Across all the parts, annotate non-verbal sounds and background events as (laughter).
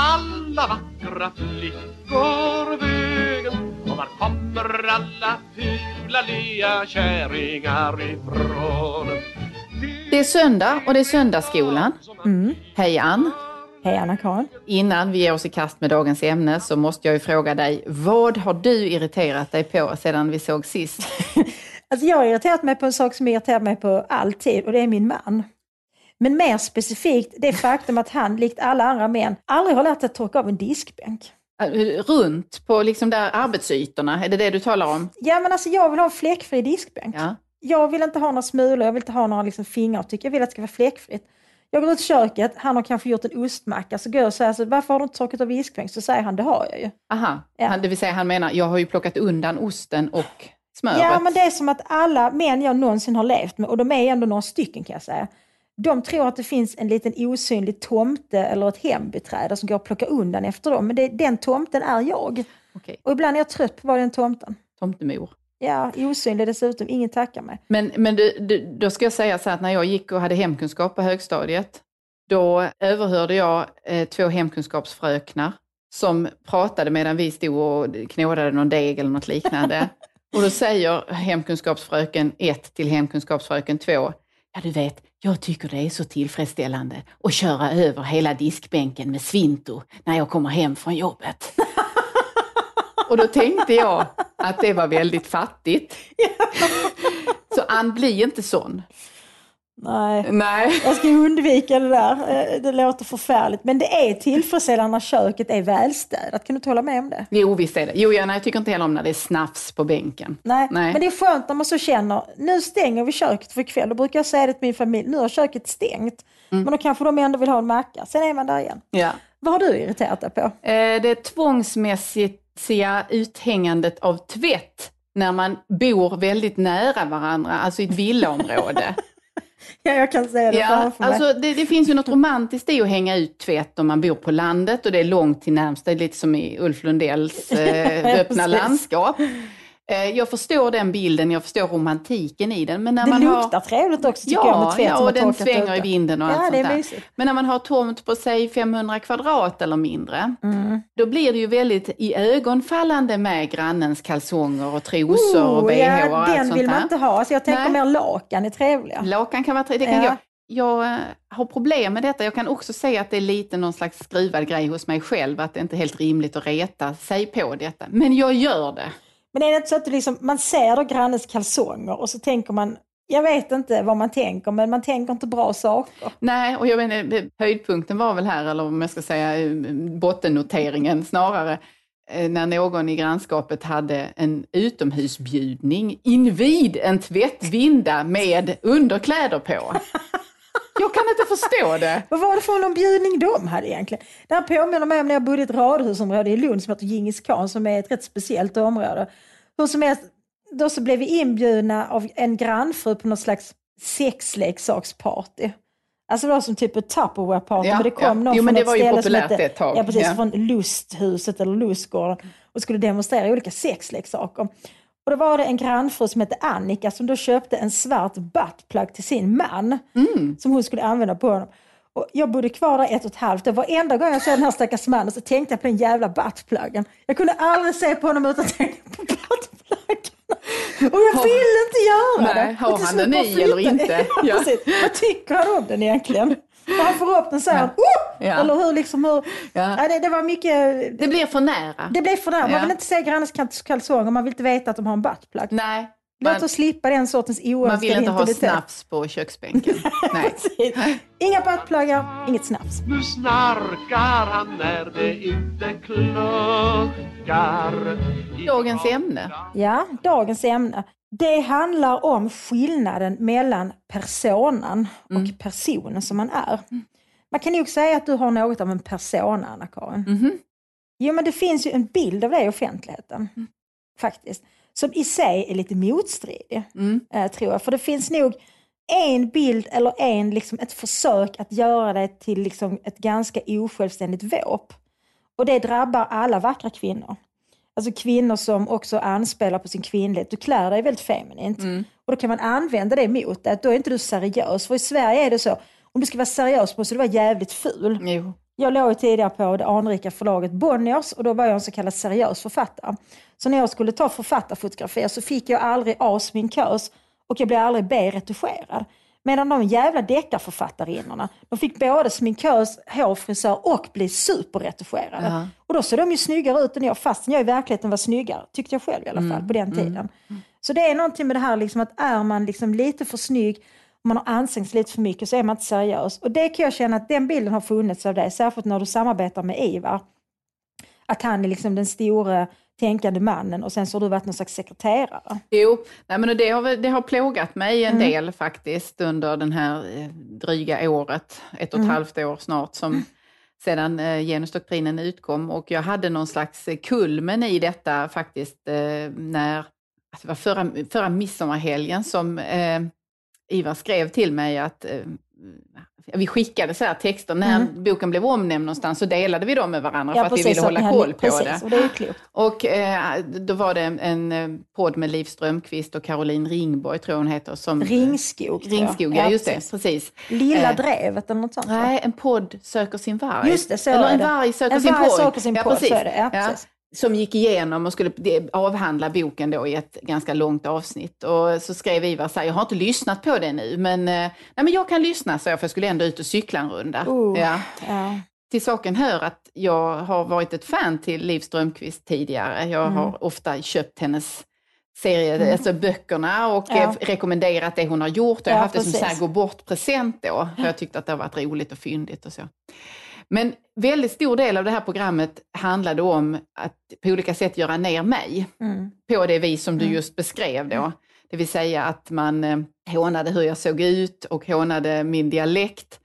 alla vackra flickor vägen? Och var kommer alla fula lea kärringar ifrån? Det är söndag och det är söndagsskolan. Mm. Hej Ann! Hej Anna-Karin. Innan vi ger oss i kast med dagens ämne så måste jag ju fråga dig, vad har du irriterat dig på sedan vi såg sist? (laughs) Alltså jag har irriterat mig på en sak som jag irriterat mig på alltid och det är min man. Men mer specifikt det faktum att han, likt alla andra män, aldrig har lärt sig att torka av en diskbänk. Runt på liksom där arbetsytorna, är det det du talar om? Ja men alltså jag vill ha en fläckfri diskbänk. Ja. Jag vill inte ha några smulor, jag vill inte ha några liksom fingeravtryck, jag vill att det ska vara fläckfritt. Jag går ut i köket, han har kanske gjort en ostmacka, så går jag och säger så, varför har du inte torkat av diskbänk? Så säger han, det har jag ju. Aha, Ja. han, det vill säga han menar, jag har ju plockat undan osten och smöret. Ja men det är som att alla män jag någonsin har levt med, och de är ändå några stycken kan jag säga, de tror att det finns en liten osynlig tomte eller ett hembiträde som går att plocka undan efter dem. Men det, den tomten är jag. Okej, Och ibland är jag trött på att vara den tomten. tomtemor. Ja, osynlig dessutom, ingen tackar mig. Men, men du, du, då ska jag säga så här att när jag gick och hade hemkunskap på högstadiet, då överhörde jag eh, två hemkunskapsfröknar som pratade medan vi stod och knådade någon deg eller något liknande. (laughs) och då säger hemkunskapsfröken 1 till hemkunskapsfröken 2, ja du vet, jag tycker det är så tillfredsställande att köra över hela diskbänken med svinto när jag kommer hem från jobbet. (laughs) och då tänkte jag att det var väldigt fattigt. Så Ann, bli inte sån. Nej, Nej. jag ska undvika det där. Eh, Det låter förfärligt. Men det är tillfredsställande när köket är välstädat. Kan du inte hålla med om det? Jo, visst är det. Jo, ja, nej, jag tycker inte heller om när det är snafs på bänken. Nej. Nej. men det är skönt när man så känner, nu stänger vi köket för ikväll. Då brukar jag säga det till min familj, nu har köket stängt. Mm. Men då kanske de ändå vill ha en macka. Sen är man där igen. Ja. Vad har du irriterat dig på? Eh, det tvångsmässiga uthängandet av tvätt när man bor väldigt nära varandra, alltså i ett villaområde. (laughs) (laughs) Ja, jag kan säga det Ja, alltså det, det finns ju något romantiskt i att hänga ut tvätt om man bor på landet och det är långt till närmsta, lite som i Ulf Lundells eh, (laughs) öppna landskap. Eh, jag förstår den bilden, jag förstår romantiken i den. Men när det man luktar har... trevligt också tycker jag med Ja, tvätt ja och den svänger i vinden och Ja, allt sånt där. mysigt. Men när man har tomt på säg 500 kvadrat eller mindre, Mm. då blir det ju väldigt i ögonfallande med grannens kalsonger och trosor och bh ja, och allt den sånt vill man där. inte ha. Alltså jag tänker Nej. mer lakan är trevliga. Lakan kan vara tre- det kan Ja. jag. Jag eh, har problem med detta. Jag kan också säga att det är lite någon slags skruvad grej hos mig själv, att det inte är helt rimligt att reta sig på detta. Men jag gör det. Men är det inte så att du liksom, man ser grannens kalsonger och så tänker man, jag vet inte vad man tänker, men man tänker inte bra saker. Nej, och jag vet inte, höjdpunkten var väl här, eller om jag ska säga eh, bottennoteringen snarare, eh, när någon i grannskapet hade en utomhusbjudning invid en tvättvinda med underkläder på. (laughs) Jag kan inte förstå det. (laughs) Vad var det för någon bjudning de hade egentligen? Det här påminner mig om när jag bodde i ett radhusområde i Lund som heter Djingis khan som är ett rätt speciellt område. Hur som helst, då så blev vi inbjudna av en grannfru på något slags sexleksaksparty. Alltså det var som typ ett Tupperware-party, Ja, men det kom ja. någon Jo, men från ett ställe som hette, ett tag. Ja, precis, Ja. från Lusthuset eller Lustgården och skulle demonstrera olika sexleksaker. Och då var det en grannfru som hette Annika som då köpte en svart buttplug till sin man Mm. som hon skulle använda på honom. Och jag bodde kvar där ett och ett halvt år. Varenda gång jag såg den här stackars mannen så tänkte jag på den jävla buttpluggen. Jag kunde aldrig se på honom utan att tänka på buttpluggen. Och jag ville inte göra Nej, det. har han den bara i eller inte? (laughs) Ja. precis. Vad tycker han om den egentligen? Och han får upp den så här, oh! Ja. eller hur liksom hur... Ja. Ja, det, det var mycket... Det blir för nära. Det blev för nära. Man Ja. vill inte se grannens kal- kalsonger, man vill inte veta att de har en buttplug. Nej, Låt man, oss slippa den sortens oönskade man vill inte ha intimitet. snaps på köksbänken. (laughs) Nej. Inga buttpluggar, inget snaps. Nu snarkar han när det inte kluckar Dagens ämne. Ja, dagens ämne. Det handlar om skillnaden mellan personan Mm. och personen som man är. Man kan nog säga att du har något av en persona, Anna-Karin. Mhm. Jo, men det finns ju en bild av dig i offentligheten. Mm. Faktiskt. Som i sig är lite motstridig, Mm. eh, tror jag. För det finns nog en bild eller en, liksom, ett försök att göra det till liksom, ett ganska osjälvständigt våp. Och det drabbar alla vackra kvinnor. Alltså kvinnor som också anspelar på sin kvinnlighet. Du klär dig väldigt feminint. Mm. Och då kan man använda det mot dig. att Då är inte du seriös. För i Sverige är det så, om du ska vara seriös måste du vara jävligt ful. Jo. jag låg tidigare på det anrika förlaget Bonniers och då var jag en så kallad seriös författare. Så när jag skulle ta författarfotografier så fick jag aldrig A sminkös och jag blev aldrig B retuscherad. Medan de jävla deckarförfattarinnorna, de fick både sminkös, hårfrisör och bli superretuscherade. Ja. Och då såg de ju snyggare ut än jag, fastän jag i verkligheten var snyggare. Tyckte jag själv i alla fall, Mm. på den tiden. Så det är någonting med det här liksom, att är man liksom lite för snygg, man har ansträngt lite för mycket så är man inte seriös. Och det kan jag känna att den bilden har funnits av dig, särskilt när du samarbetar med Ivar. Att han är liksom den stora tänkande mannen och sen så har du varit någon slags sekreterare. Jo, nej, men det, har, det har plågat mig en Mm. del faktiskt under den här eh, dryga året, ett och ett Mm. halvt år snart, som sedan eh, genusdoktrinen utkom. Och jag hade någon slags eh, kulmen i detta faktiskt eh, när, alltså det var förra, förra midsommarhelgen som eh, Ivar skrev till mig att eh, vi skickade så texter, när Mm. boken blev omnämnd någonstans så delade vi dem med varandra för att vi ville hålla koll på precis, det. Och det. Och eh, då var det en, eh, podd med Liv Strömquist och Caroline Ringborg, tror jag hon heter. Som, Ringskog. Ringskog, ja just precis. det, precis. Lilla Eh, drevet eller något sånt. Nej, en podd söker sin varg. Just det, så Eller en varg söker En sin varg podd. söker sin ja, podd, precis. så är det. Ja, precis. Som gick igenom och skulle det- avhandla boken då i ett ganska långt avsnitt. Och så skrev Ivar så här, jag har inte lyssnat på det nu, men, eh, nej, men jag kan lyssna, så jag, för jag skulle ändå ut och cykla en runda. Oh. Ja. Ja. Till saken hör att jag har varit ett fan till Liv Strömquist tidigare. Jag Mm. har ofta köpt hennes serie, alltså böckerna och Ja. eh, rekommenderat det hon har gjort. Och jag Ja, har haft det som precis. så här gå bort-present då, för jag tyckte att det har varit roligt och fyndigt och så. Men väldigt stor del av det här programmet handlade om att på olika sätt göra ner mig Mm. på det vis som du Mm. just beskrev då. Det vill säga att man eh, hånade hur jag såg ut och hånade min dialekt.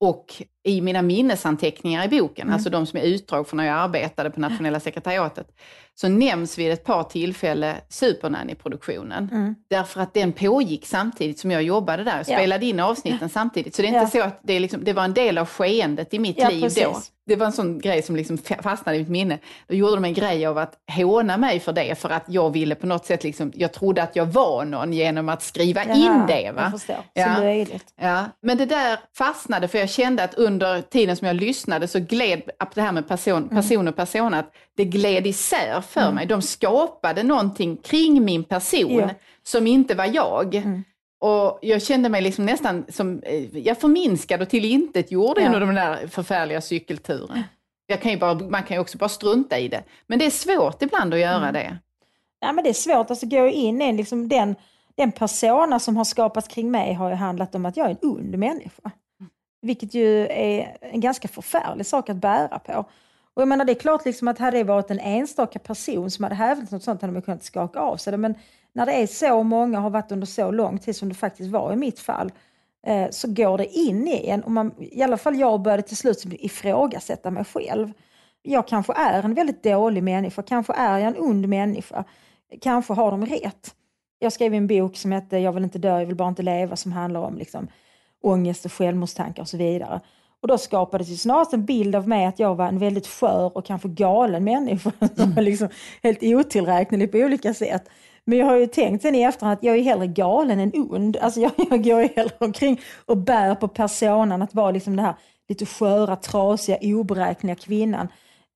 Och i mina minnesanteckningar i boken, Mm. alltså de som är utdrag från när jag arbetade på nationella sekretariatet, så nämns vid ett par tillfällen Supernanny-produktionen. Mm. Därför att den pågick samtidigt som jag jobbade där, och Ja. spelade in avsnitten samtidigt. Så det är inte Ja. så att det, liksom, det var en del av skeendet i mitt Ja, liv då. Det var en sån grej som liksom fa- fastnade i mitt minne. Då gjorde de en grej av att håna mig för det, för att jag ville på något sätt, liksom, jag trodde att jag var någon genom att skriva in Jaha, det. Va? Jag förstår. Ja. Så löjligt. Ja, men det där fastnade för jag kände att under tiden som jag lyssnade så gled det här med person, person och person, att det gled isär för mig. De skapade någonting kring min person Ja. som inte var jag. Mm. Och jag kände mig liksom nästan som, eh, jag förminskade och till intet gjorde Ja. under de där förfärliga cykelturen. Jag kan bara, man kan ju också bara strunta i det. Men det är svårt ibland att göra Mm. det. Ja, men det är svårt. Alltså, gå in i liksom den, den persona som har skapats kring mig har ju handlat om att jag är en ond människa. Vilket ju är en ganska förfärlig sak att bära på. Och jag menar, det är klart liksom att hade det varit en enstaka person som hade hävdat något sånt hade man kunnat skaka av sig det. Men när det är så många och har varit under så lång tid som det faktiskt var i mitt fall, eh, så går det in i en. Och man, I alla fall jag började till slut ifrågasätta mig själv. Jag kanske är en väldigt dålig människa, kanske är jag en ond människa, kanske har de rätt. Jag skrev en bok som hette Jag vill inte dö, jag vill bara inte leva, som handlar om liksom, ångest och självmordstankar och så vidare. Och då skapades ju snarast en bild av mig att jag var en väldigt skör och kanske galen människa (laughs) som var liksom helt otillräknelig på olika sätt. Men jag har ju tänkt sen i efterhand att jag är hellre galen än ond. Alltså jag, (laughs) jag går ju hellre omkring och bär på personen att vara liksom den här lite sköra, trasiga, oberäkneliga kvinnan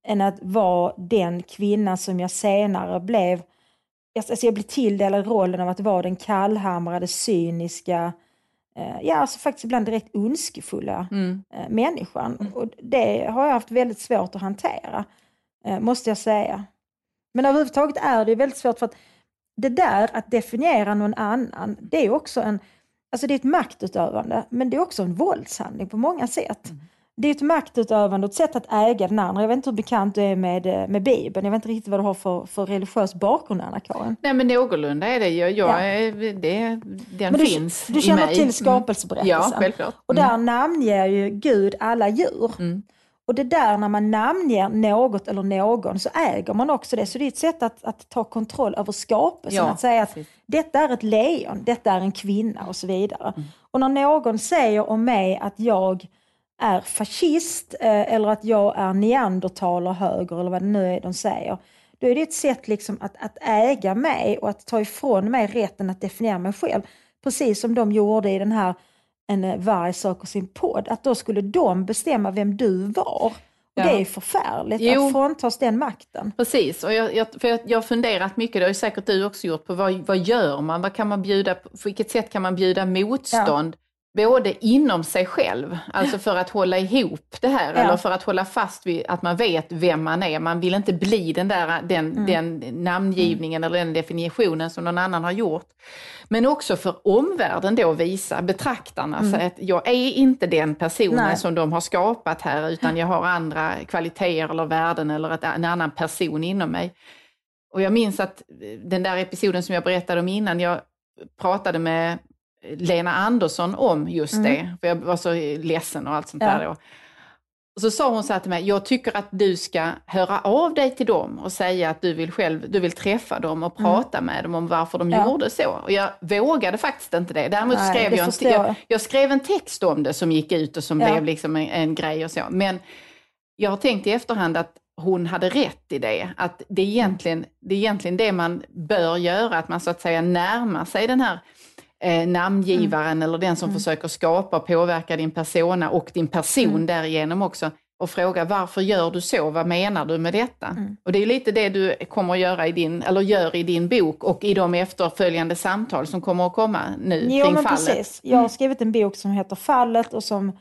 än att vara den kvinna som jag senare blev. Alltså jag blev tilldelad rollen av att vara den kallhamrade, cyniska, eh, ja alltså faktiskt ibland direkt ondskefulla Mm. eh, människan. Och det har jag haft väldigt svårt att hantera, eh, måste jag säga. Men överhuvudtaget är det väldigt svårt för att det där att definiera någon annan, det är också en, alltså det är ett maktutövande, men det är också en våldshandling på många sätt. Det är ett maktutövande och ett sätt att äga den andra. Jag vet inte hur bekant du är med, eh, med Bibeln. Jag vet inte riktigt vad du har för, för religiös bakgrund, Anna-Karin. Nej men någorlunda är det ju. Jag, Ja. det, den du, finns du i känner mig. till Mm. skapelseberättelsen. Ja, självklart. Och där namnger ju Gud alla djur. Mm. Och det där när man namnger något eller någon så äger man också det. Så det är ett sätt att, att ta kontroll över skapelsen. Ja, att säga att precis. detta är ett lejon, detta är en kvinna och så vidare. Mm. Och när någon säger om mig att jag är fascist eh, eller att jag är neandertalerhöger eller vad det nu är de säger. Då är det ett sätt liksom att, att äga mig och att ta ifrån mig rätten att definiera mig själv. Precis som de gjorde i den här en eh, varg söker sin podd, att då skulle de bestämma vem du var. Och Ja. Det är förfärligt Jo. att fråntas den makten. Precis, och jag, jag, för jag, jag har funderat mycket, det har säkert du också gjort, på vad, vad gör man? Vad kan man bjuda, på vilket sätt kan man bjuda motstånd? Både inom sig själv, alltså för att hålla ihop det här, Ja. eller för att hålla fast vid att man vet vem man är. Man vill inte bli den där den, Mm. den namngivningen eller den definitionen som någon annan har gjort. Men också för omvärlden då visa, betraktarna, så att jag är inte den personen Mm. Nej. som de har skapat här, utan jag har andra kvaliteter eller värden eller ett, en annan person inom mig. Och jag minns att den där episoden som jag berättade om innan, jag pratade med Lena Andersson om just det, för jag var så ledsen och allt sånt Mm. Ja. där då. Och så sa hon så här till mig, jag tycker att du ska höra av dig till dem och säga att du vill själv, du vill träffa dem och prata med dem om varför de Mm. Ja. gjorde så. Och jag vågade faktiskt inte det. Däremot Nej, skrev det jag en, jag, jag skrev en text om det som gick ut och som Ja. blev liksom en, en grej och så. Men jag har tänkt i efterhand att hon hade rätt i det. Att det är egentligen det, är egentligen det man bör göra, att man så att säga närmar sig den här eh, namngivaren Mm. eller den som försöker skapa och påverka din persona och din person Mm. därigenom också och fråga varför gör du så, vad menar du med detta? Mm. Och det är lite det du kommer att göra i din, eller gör i din bok och i de efterföljande samtal som kommer att komma nu Jo, kring men fallet. precis. Jag har skrivit en bok som heter Fallet och som,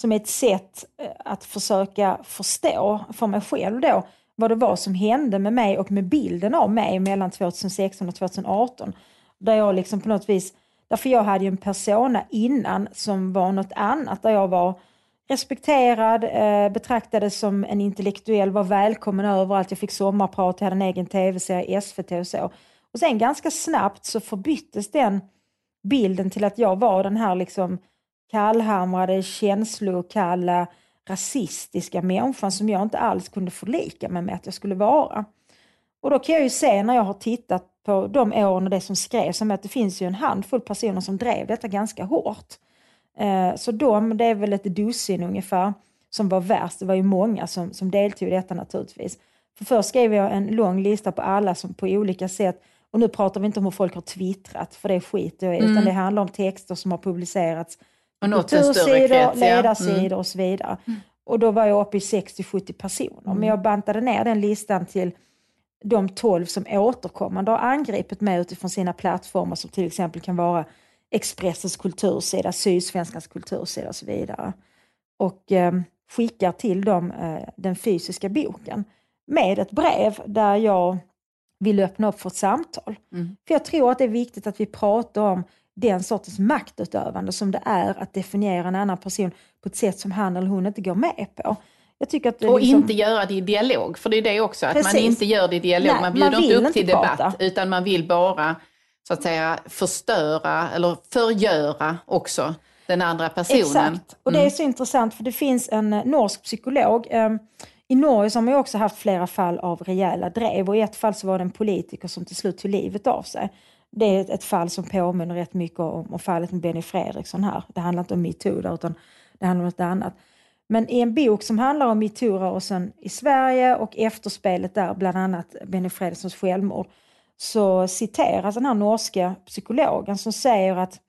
som är ett sätt eh, att försöka förstå för mig själv då vad det var som hände med mig och med bilden av mig mellan 2016 och 2018. Där jag liksom på något vis, därför jag hade ju en persona innan som var något annat, där jag var respekterad, eh, betraktades som en intellektuell, var välkommen överallt, jag fick sommarprat, jag hade en egen tv-serie, SVT och så. Och sen ganska snabbt så förbyttes den bilden till att jag var den här liksom kallhamrade, känslokalla, rasistiska människan som jag inte alls kunde förlika mig med att jag skulle vara. Och då kan jag ju se när jag har tittat på de åren och det som skrevs om att det finns ju en handfull personer som drev detta ganska hårt. Eh, Så de, det är väl ett dussin ungefär, som var värst. Det var ju många som, som deltog i detta naturligtvis. För först skrev jag en lång lista på alla som på olika sätt, och nu pratar vi inte om hur folk har twittrat, för det skiter jag i, utan det handlar om texter som har publicerats Och nått en större kultursidor, krets, ja. ledarsidor Mm. och så vidare. Och då var jag uppe i 60-70 personer. Men jag bantade ner den listan till de 12 som återkommande har angripit mig utifrån sina plattformar som till exempel kan vara Expressens kultursida, Sydsvenskans kultursida och så vidare. Och eh, skickar till dem eh, den fysiska boken med ett brev där jag vill öppna upp för ett samtal. Mm. För jag tror att det är viktigt att vi pratar om den sortens maktutövande som det är att definiera en annan person på ett sätt som han eller hon inte går med på. Jag tycker att Och liksom- inte göra det i dialog, för det är det också, att man Precis. inte gör det i dialog. Nej, man man bjuder inte vill upp inte till debatt, prata. utan man vill bara så att säga förstöra eller förgöra också den andra personen. Exakt. Och det är så intressant för det finns en eh, norsk psykolog. Eh, I Norge så har man också haft flera fall av rejäla drev och i ett fall så var det en politiker som till slut tog livet av sig. Det är ett, fall som påminner rätt mycket om, om fallet med Benny Fredriksson här. Det handlar inte om metoo utan det handlar om något annat. Men i en bok som handlar om metoo-rörelsen i Sverige och efterspelet där, bland annat Benny Fredrikssons självmord, så citeras den här norska psykologen som säger att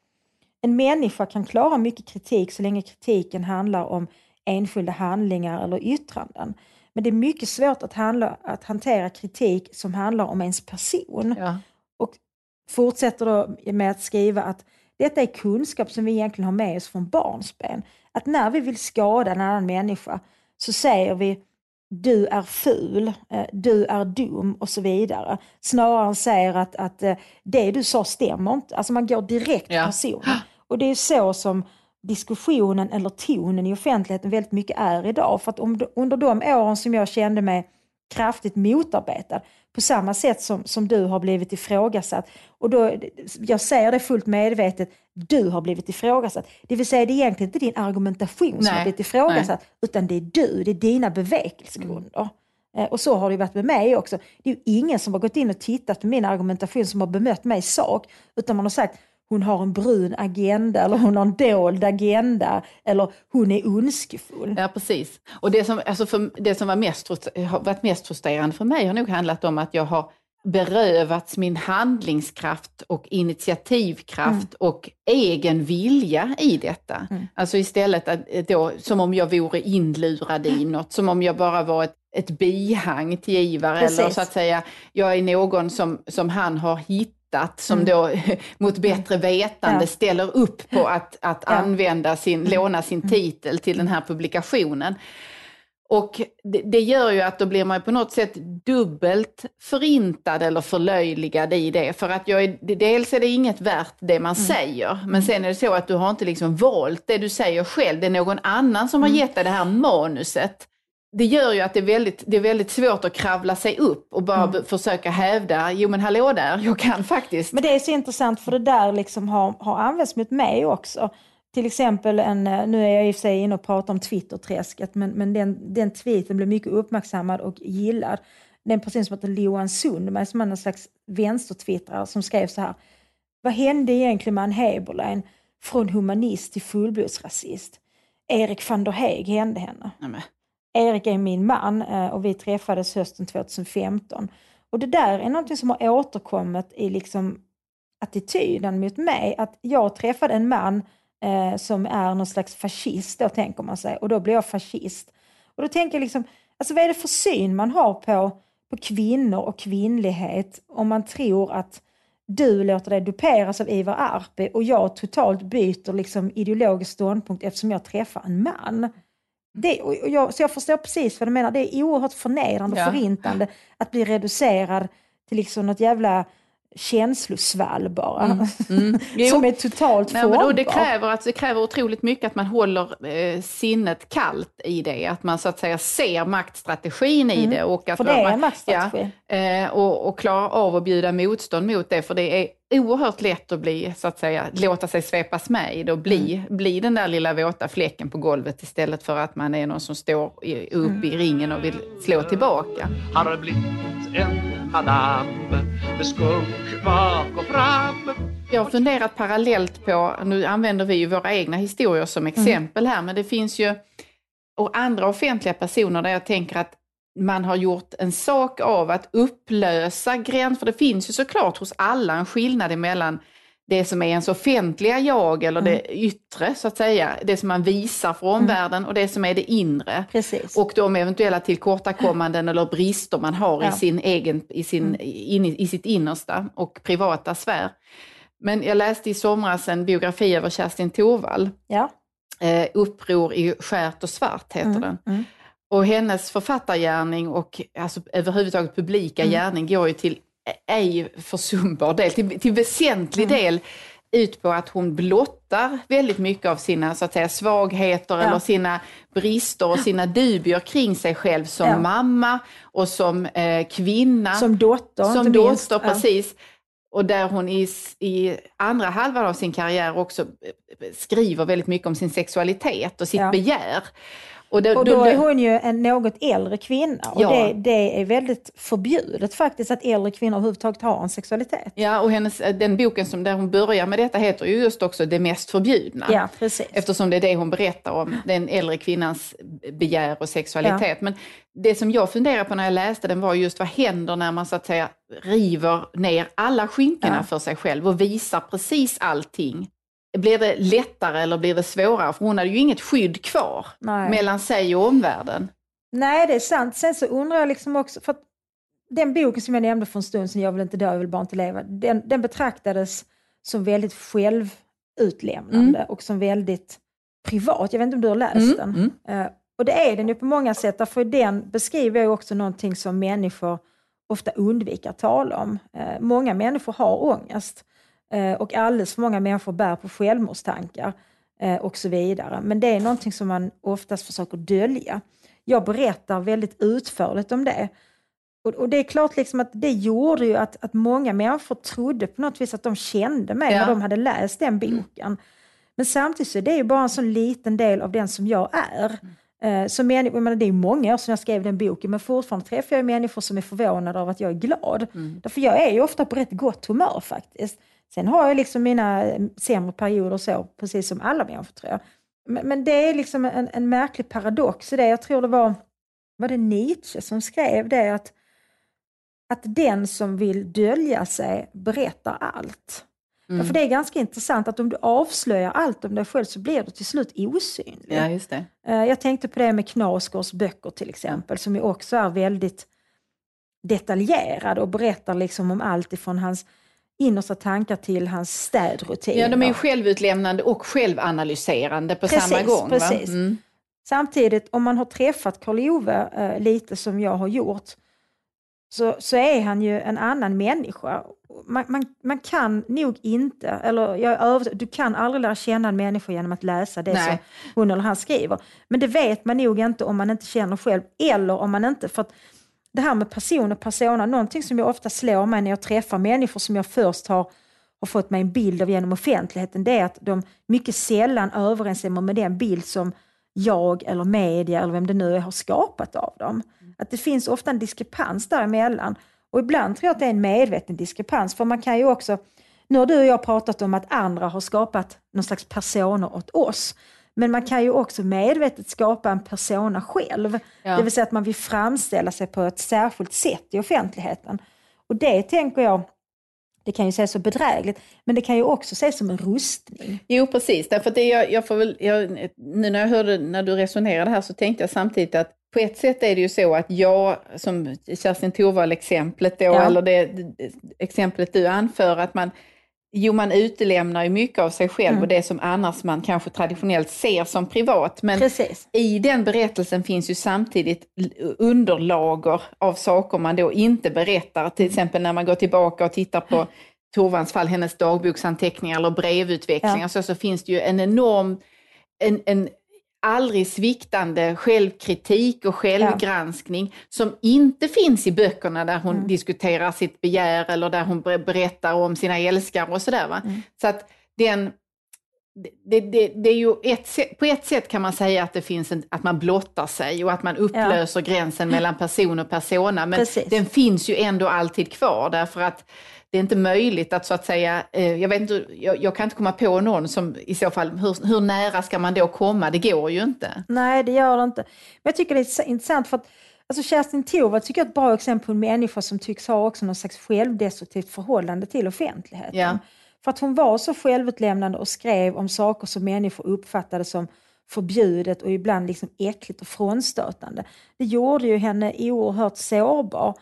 en människa kan klara mycket kritik så länge kritiken handlar om enskilda handlingar eller yttranden. Men det är mycket svårt att, handla, att hantera kritik som handlar om ens person. Ja. Och fortsätter då med att skriva att detta är kunskap som vi egentligen har med oss från barnsben. Att när vi vill skada en annan människa så säger vi du är ful, eh, du är dum och så vidare. Snarare än säger att, att eh, det du sa stämmer inte. Alltså man går direkt på Ja. personen. Och det är så som diskussionen eller tonen i offentligheten väldigt mycket är idag. För att om, under de åren som jag kände mig kraftigt motarbetad, på samma sätt som, som du har blivit ifrågasatt. Och då, jag säger det fullt medvetet, du har blivit ifrågasatt. Det vill säga det är egentligen inte din argumentation som Nej, har blivit ifrågasatt, utan det är du, det är dina bevekelsegrunder. Eh, Och så har det varit med mig också. Det är ju ingen som har gått in och tittat på min argumentation som har bemött mig i sak, utan man har sagt hon har en brun agenda eller hon har en dold agenda eller hon är ondskefull. Ja, precis. Och det som, alltså för, det som var mest, har varit mest frustrerande för mig har nog handlat om att jag har berövats min handlingskraft och initiativkraft och egen vilja i detta. Mm. Alltså istället att, eh, då, som om jag vore inlurad i något, som om jag bara var ett, ett bihang till Ivar eller Precis. så att säga, jag är någon som, som han har hittat som Mm. då (laughs) mot bättre vetande Ja. ställer upp på att, att Ja. Mm. använda sin, låna sin titel till den här publikationen. Och det, det gör ju att då blir man på något sätt dubbelt förintad eller förlöjligad i det. För att jag är, dels är det inget värt det man säger, men sen är det så att du har inte liksom valt det du säger själv. Det är någon annan som har gett dig det här manuset. Det gör ju att det är väldigt, det är väldigt svårt att kravla sig upp och bara b- försöka hävda, jo men hallå där, jag kan faktiskt. Men det är så intressant för det där liksom har, har använts mot mig också. Till exempel, en, eh, nu är jag i och för sig inne och pratar om Twitterträsket, men, men den, den tweeten blev mycket uppmärksammad och gillad. Det är en person som heter Johan Sundberg som är någon slags vänstertwittrare som skrev så här. Vad hände egentligen med Ann Heberlein från humanist till fullblodsrasist? Erik van der Heeg hände henne. Nej, men, Erik är min man eh, och vi träffades hösten 2015. Och det där är någonting som har återkommit i liksom attityden mot mig. Att jag träffade en man eh, som är någon slags fascist, då tänker man sig. Och då blir jag fascist. Och då tänker jag liksom, alltså vad är det för syn man har på, på kvinnor och kvinnlighet om man tror att du låter dig duperas av Ivar Arpi och jag totalt byter liksom ideologisk ståndpunkt eftersom jag träffar en man. Det, och jag, så jag förstår precis vad du menar. Det är oerhört förnedrande och Ja. förintande att bli reducerad till liksom något jävla känslosvall bara. mm. (laughs) Jo. Som är totalt Nej, men då, formbart. det, kräver, alltså, det kräver otroligt mycket att man håller eh, sinnet kallt i det. Att man så att säga ser maktstrategin i det. Och att Mm. För det är man, en maktstrategi. Ja, eh, och, och klarar av att bjuda motstånd mot det. För det är oerhört lätt att bli, så att säga, låta sig svepas med i det och bli, Mm. bli den där lilla våta fläcken på golvet istället för att man är någon som står i, upp Mm. i ringen och vill slå tillbaka. Har blivit en madam med skunk bak och fram. Jag har funderat parallellt på, nu använder vi ju våra egna historier som exempel här, men det finns ju och andra offentliga personer där jag tänker att man har gjort en sak av att upplösa gräns, för det finns ju såklart hos alla en skillnad emellan det som är ens offentliga jag eller det yttre så att säga, det som man visar för omvärlden och det som är det inre. Precis. Och de eventuella tillkortakommanden eller brister man har Ja. i, sin egen, i, sin, in, i sitt innersta och privata sfär. Men jag läste i somras en biografi över Kerstin Thorvall, ja. eh, Uppror i skärt och svart heter den. mm. Och hennes författargärning och alltså, överhuvudtaget publika Mm. gärning går ju till ej försumbar del, till, till väsentlig Mm. del ut på att hon blottar väldigt mycket av sina så att säga, svagheter Ja. eller sina brister och sina dubier kring sig själv som Ja. mamma och som eh, kvinna. Som dotter, Som minst. dotter, Ja. precis. Och där hon i, i andra halvan av sin karriär också eh, skriver väldigt mycket om sin sexualitet och sitt begär. Och, då, Och då är hon ju en något äldre kvinna och Ja. det, det är väldigt förbjudet faktiskt att äldre kvinnor överhuvudtaget har en sexualitet. Ja, och hennes, den boken som där hon börjar med detta heter ju just också Det mest förbjudna. Ja, precis. Eftersom det är det hon berättar om, den äldre kvinnans begär och sexualitet. Men det som jag funderade på när jag läste den var just vad händer när man så att säga river ner alla skynkena Ja. för sig själv och visar precis allting. Blir det lättare eller blir det svårare? För hon hade ju inget skydd kvar Nej. mellan sig och omvärlden. Nej, det är sant. Sen så undrar jag liksom också, för den boken som jag nämnde för en stund sedan, Jag vill inte dö, jag vill bara inte leva, den, den betraktades som väldigt självutlämnande och som väldigt privat. Jag vet inte om du har läst Mm, den? Eh, och det är den ju på många sätt, därför i den beskriver jag ju också någonting som människor ofta undviker att tala om. Eh, många människor har ångest och alldeles för många människor bär på självmordstankar eh, och så vidare. Men det är någonting som man oftast försöker dölja. Jag berättar väldigt utförligt om det. Och, och det är klart liksom att det gjorde ju att, att många människor trodde på något vis att de kände mig Ja. när de hade läst den boken. Men samtidigt så är det ju bara en sån liten del av den som jag är. Eh, som människa, jag menar, det är många år sedan jag skrev den boken, men fortfarande träffar jag människor som är förvånade över att jag är glad. Därför jag är ju ofta på rätt gott humör faktiskt. Sen har jag liksom mina eh, sämre perioder så, precis som alla människor tror jag. Men, men det är liksom en, en märklig paradox i det. Jag tror det var, var det Nietzsche som skrev det att, att den som vill dölja sig berättar allt. Mm. För det är ganska intressant att om du avslöjar allt om dig själv så blir du till slut osynlig. Ja, just det. Eh, Jag tänkte på det med Knausgårds böcker till exempel, som ju också är väldigt detaljerade och berättar liksom om allt ifrån hans innersta tankar till hans städrutiner. Ja, de är ju självutlämnande och självanalyserande på Precis, samma gång. Precis. Mm. Samtidigt, om man har träffat Karl Ove eh, lite som jag har gjort, så, så är han ju en annan människa. Man, man, man kan nog inte, eller jag är du kan aldrig lära känna en människa genom att läsa det Nej. som hon eller han skriver. Men det vet man nog inte om man inte känner själv, eller om man inte, för att det här med person och persona, någonting som jag ofta slår mig när jag träffar människor som jag först har, har fått mig en bild av genom offentligheten, det är att de mycket sällan överensstämmer med den bild som jag eller media eller vem det nu är har skapat av dem. Att det finns ofta en diskrepans däremellan. Och ibland tror jag att det är en medveten diskrepans, för man kan ju också, nu har du och jag pratat om att andra har skapat någon slags personer åt oss. Men man kan ju också medvetet skapa en persona själv. Ja. Det vill säga att man vill framställa sig på ett särskilt sätt i offentligheten. Och det tänker jag, det kan ju ses så bedrägligt, men det kan ju också ses som en rustning. Jo, precis. Därför det jag, jag får väl, jag, nu när jag hörde när du resonerade här så tänkte jag samtidigt att på ett sätt är det ju så att jag, som Kerstin Thorvall-exemplet då, Ja. eller det exemplet du anför, att man Jo, man utelämnar ju mycket av sig själv Mm. och det som annars man kanske traditionellt ser som privat. Men Precis. i den berättelsen finns ju samtidigt underlager av saker man då inte berättar. Till exempel när man går tillbaka och tittar på Torvalds fall, hennes dagboksanteckningar eller brevutväxlingar, Ja. så, så finns det ju en enorm, en, en aldrig sviktande självkritik och självgranskning som inte finns i böckerna där hon Mm. diskuterar sitt begär eller där hon ber- berättar om sina älskare och sådär. Mm. Så att den, det, det, det är ju ett, på ett sätt kan man säga att det finns en, att man blottar sig och att man upplöser gränsen mellan person och persona. Men Precis. den finns ju ändå alltid kvar därför att det är inte möjligt att så att säga, eh, jag, vet inte, jag, jag kan inte komma på någon som i så fall, hur, hur nära ska man då komma? Det går ju inte. Nej, det gör det inte. Men jag tycker det är intressant för att alltså Kerstin Thorvald tycker jag är ett bra exempel på en människa som tycks ha också någon slags självdestruktivt förhållande till offentligheten. Ja. För att hon var så självutlämnande och skrev om saker som människor uppfattade som förbjudet och ibland liksom äckligt och frånstötande. Det gjorde ju henne oerhört sårbar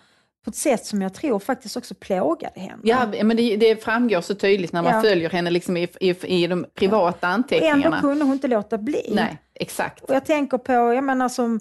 på ett sätt som jag tror faktiskt också plågade henne. Ja, men det, det framgår så tydligt när man Ja. följer henne liksom i, i, i de privata och ändå anteckningarna. kunde hon inte låta bli. Nej, exakt. Och jag tänker på, jag menar som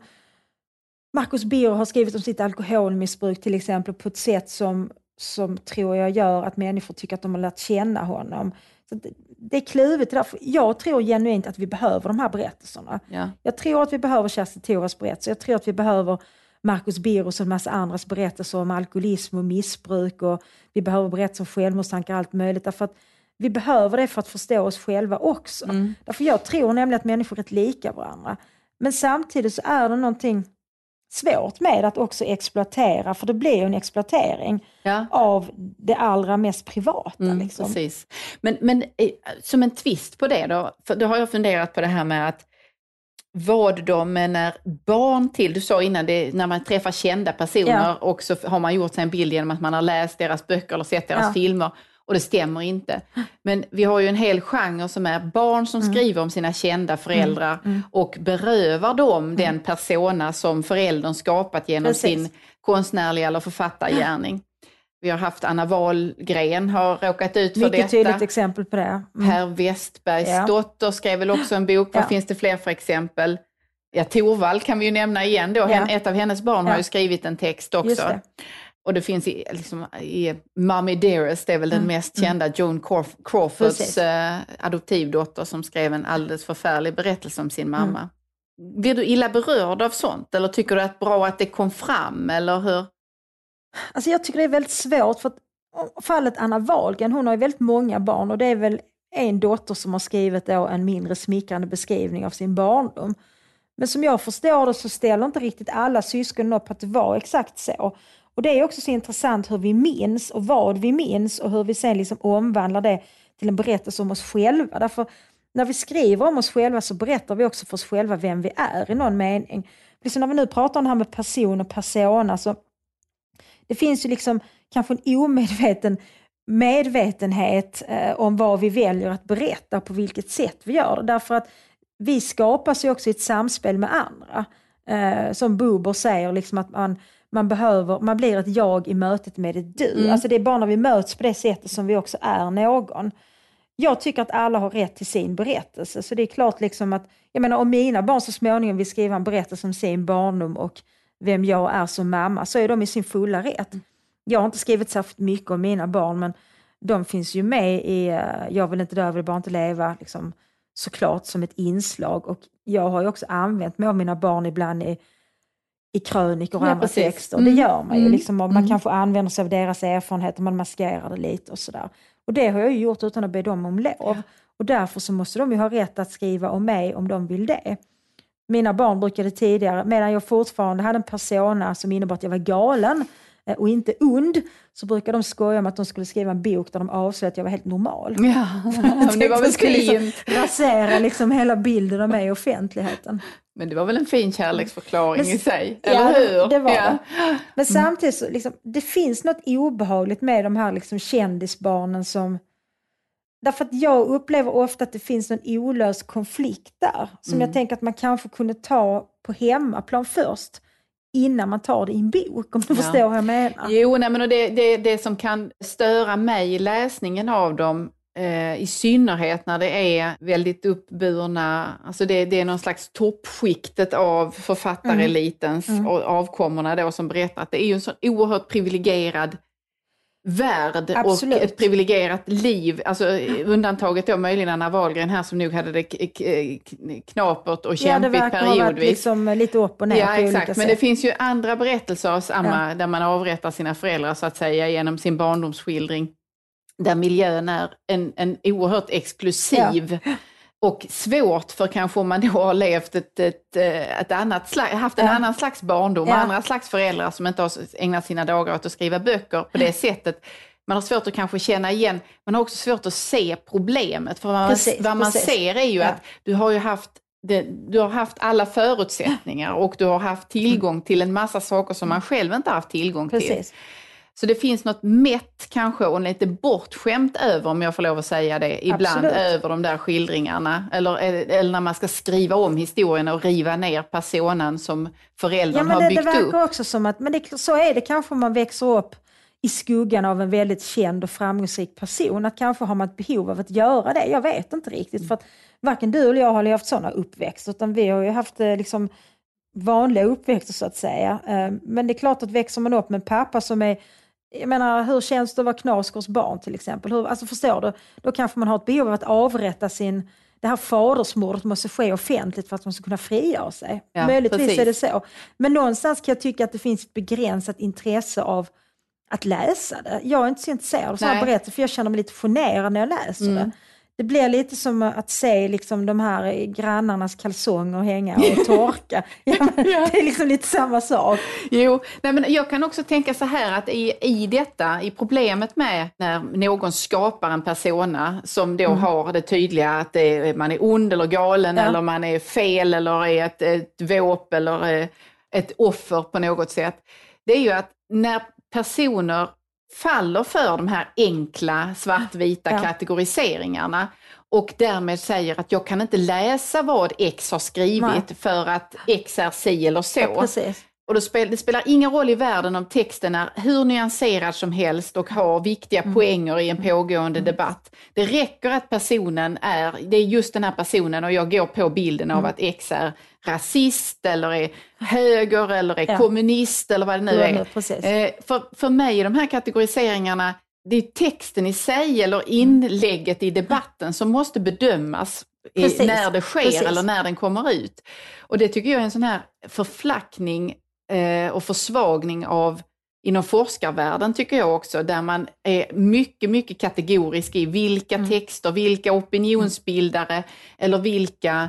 Marcus Birro har skrivit om sitt alkoholmissbruk till exempel på ett sätt som, som tror jag gör att människor tycker att de har lärt känna honom. Så det, det är kluvet det där. För Jag tror genuint att vi behöver de här berättelserna. Ja. Jag tror att vi behöver Kerstin Thorvalds berättelse. Jag tror att vi behöver Marcus Birros och en massa andras berättelser om alkoholism och missbruk och vi behöver berättelser om självmordstankar och allt möjligt. Därför att vi behöver det för att förstå oss själva också. Mm. Därför jag tror nämligen att människor är rätt lika varandra. Men samtidigt så är det någonting svårt med att också exploatera, för det blir ju en exploatering Ja. av det allra mest privata. Mm, liksom. Precis. Men, men eh, som en twist på det då, för då har jag funderat på det här med att vad de när barn till, du sa innan, det, när man träffar kända personer Ja. och så har man gjort sig en bild genom att man har läst deras böcker eller sett deras Ja. filmer och det stämmer inte. Men vi har ju en hel genre som är barn som skriver om sina kända föräldrar Mm. och berövar dem den persona som föräldern skapat genom Precis. sin konstnärliga eller författargärning. Vi har haft Anna Wahlgren har råkat ut för Mycket detta. tydligt exempel på det. Mm. Per Westbergs Ja. dotter skrev väl också en bok. Vad Ja. finns det fler för exempel? Ja, Torvald kan vi ju nämna igen då. Ja. Ett av hennes barn har ju skrivit en text också. det. Och det finns i, liksom, i Mommy Dearest, det är väl den Mm, mest kända, Joan Crawf- Crawfords eh, adoptivdotter som skrev en alldeles förfärlig berättelse om sin Mm. mamma. Blir du illa berörd av sånt eller tycker du att bra att det kom fram eller hur? Alltså jag tycker det är väldigt svårt för att fallet Anna Wahlgren, hon har ju väldigt många barn och det är väl en dotter som har skrivit då en mindre smickrande beskrivning av sin barndom. Men som jag förstår det så ställer inte riktigt alla syskon upp på att det var exakt så. Och det är också så intressant hur vi minns och vad vi minns och hur vi sen liksom omvandlar det till en berättelse om oss själva. Därför när vi skriver om oss själva så berättar vi också för oss själva vem vi är i någon mening. Liksom när vi nu pratar om det här med person och persona så det finns ju liksom kanske en omedveten medvetenhet eh, om vad vi väljer att berätta, på vilket sätt vi gör det. Därför att vi skapas ju också i ett samspel med andra. Eh, som Buber säger, liksom att man, man, behöver, man blir ett jag i mötet med ett du. Mm. Alltså det är bara när vi möts på det sättet som vi också är någon. Jag tycker att alla har rätt till sin berättelse. Så det är klart liksom att, jag menar om mina barn så småningom vill skriva en berättelse om sin barndom och vem jag är som mamma, så är de i sin fulla rätt. Mm. Jag har inte skrivit särskilt mycket om mina barn, men de finns ju med i uh, Jag vill inte dö, jag vill bara inte leva, liksom, såklart som ett inslag. Och jag har ju också använt mig av mina barn ibland i, i krönikor och ja, andra precis. texter. Mm. Det gör man ju. Mm. Liksom, man mm. kanske använder sig av deras erfarenheter, man maskerar det lite och sådär. Och det har jag ju gjort utan att be dem om lov. Ja. Och därför så måste de ju ha rätt att skriva om mig om de vill det. Mina barn brukade tidigare, medan jag fortfarande hade en persona som innebar att jag var galen, Eh, och inte und, så brukar de skoja om att de skulle skriva en bok där de avslöjade att jag var helt normal. Ja, (laughs) det var väl fint. Liksom rasera liksom hela bilden av mig i offentligheten. Men det var väl en fin kärleksförklaring Men, i sig, eller ja, hur? det var ja. det. Men samtidigt så, liksom, det finns något obehagligt med de här liksom, kändisbarnen som Därför att jag upplever ofta att det finns en olöst konflikt där, som mm. jag tänker att man kanske kunde ta på hemmaplan först innan man tar det i en bok, om du ja. förstår vad jag menar. Jo, nej, men det, det, det som kan störa mig i läsningen av dem, eh, i synnerhet när det är väldigt uppburna, alltså det, det är någon slags toppskiktet av författarelitens mm. Mm. avkommorna då som berättar att det är ju en så oerhört privilegierad värld Absolut. och ett privilegierat liv. Alltså undantaget då möjligen Anna Wahlgren här som nog hade det knapert och kämpigt periodvis. Ja, det verkar ha varit liksom lite upp och ner Ja, exakt. Men sätt. det finns ju andra berättelser av samma, ja. där man avrättar sina föräldrar så att säga genom sin barndomsskildring. Där miljön är en, en oerhört exklusiv ja och svårt för kanske om man då har levt ett, ett, eh, ett annat slags, haft en ja. annan slags barndom, ja. andra slags föräldrar som inte har ägnat sina dagar åt att skriva böcker på det sättet. Man har svårt att kanske känna igen, man har också svårt att se problemet. För vad, precis, man, vad man ser är ju ja. att du har ju haft det, du har haft alla förutsättningar och du har haft tillgång till en massa saker som man själv inte har haft tillgång till. Så det finns något mätt kanske och lite bortskämt över, om jag får lov att säga det, ibland Absolut. över de där skildringarna. Eller, eller när man ska skriva om historien och riva ner personen som föräldern ja, har byggt upp. Det verkar också som att, men det, så är det kanske om man växer upp i skuggan av en väldigt känd och framgångsrik person. Att kanske har man ett behov av att göra det. Jag vet inte riktigt. För att varken du eller jag har levt sådana uppväxt, utan vi har ju haft eh, liksom vanliga uppväxter så att säga. Eh, men det är klart att växer man upp med en pappa som är jag menar, hur känns det att vara Knausgårds barn till exempel? Hur, alltså förstår du? Då kanske man har ett behov av att avrätta sin... Det här fadersmordet måste ske offentligt för att man ska kunna frigöra sig. Ja, Möjligtvis precis. är det så. Men någonstans kan jag tycka att det finns ett begränsat intresse av att läsa det. Jag är inte så intresserad av sådana berättelser för jag känner mig lite generad när jag läser mm. det det blir lite som att se liksom de här grannarnas kalsonger hänga och (laughs) torka. ja, det är liksom lite samma sak. Jo, nej, men jag kan också tänka så här att i, i detta, i problemet med när någon skapar en persona som då mm. har det tydliga att det, man är ond eller galen ja. eller man är fel eller är ett, ett våp eller eh, ett offer på något sätt. Det är ju att när personer faller för de här enkla svartvita ja. kategoriseringarna och därmed säger att jag kan inte läsa vad X har skrivit Nej. för att X är si eller så. Ja, och det spelar, det spelar ingen roll i världen om texten är hur nyanserad som helst och har viktiga mm. poänger i en pågående mm. debatt. Det räcker att personen är, det är just den här personen och jag går på bilden av mm. att X är rasist eller är höger eller är ja. kommunist eller vad det nu är. Eh, för, för mig är de här kategoriseringarna, det är texten i sig eller inlägget i debatten som måste bedömas i, när det sker Precis. eller när den kommer ut. Och det tycker jag är en sån här förflackning eh, och försvagning av inom forskarvärlden tycker jag också, där man är mycket, mycket kategorisk i vilka mm. texter, vilka opinionsbildare mm. eller vilka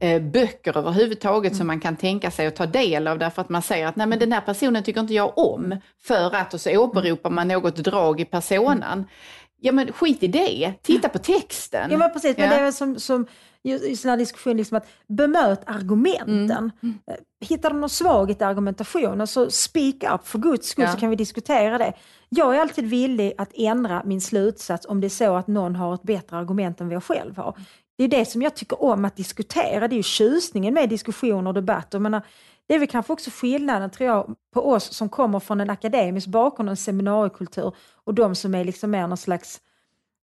eh, böcker överhuvudtaget mm. som man kan tänka sig att ta del av därför att man säger att nej men den här personen tycker inte jag om för att och så åberopar man något drag i personen. Ja men skit i det, titta på texten. Ja, men precis. Men Ja. det är som, som i sådana här diskussioner, liksom att bemöt argumenten. Mm. Eh, Hittar du någon svaghet i argumentationen så speak up, för guds skull Ja. så kan vi diskutera det. Jag är alltid villig att ändra min slutsats om det är så att någon har ett bättre argument än vad jag själv har. Det är det som jag tycker om att diskutera, det är ju tjusningen med diskussioner och debatter. Jag menar, det är väl kanske också skillnaden tror jag på oss som kommer från en akademisk bakgrund och en seminariekultur och de som är liksom mer någon slags,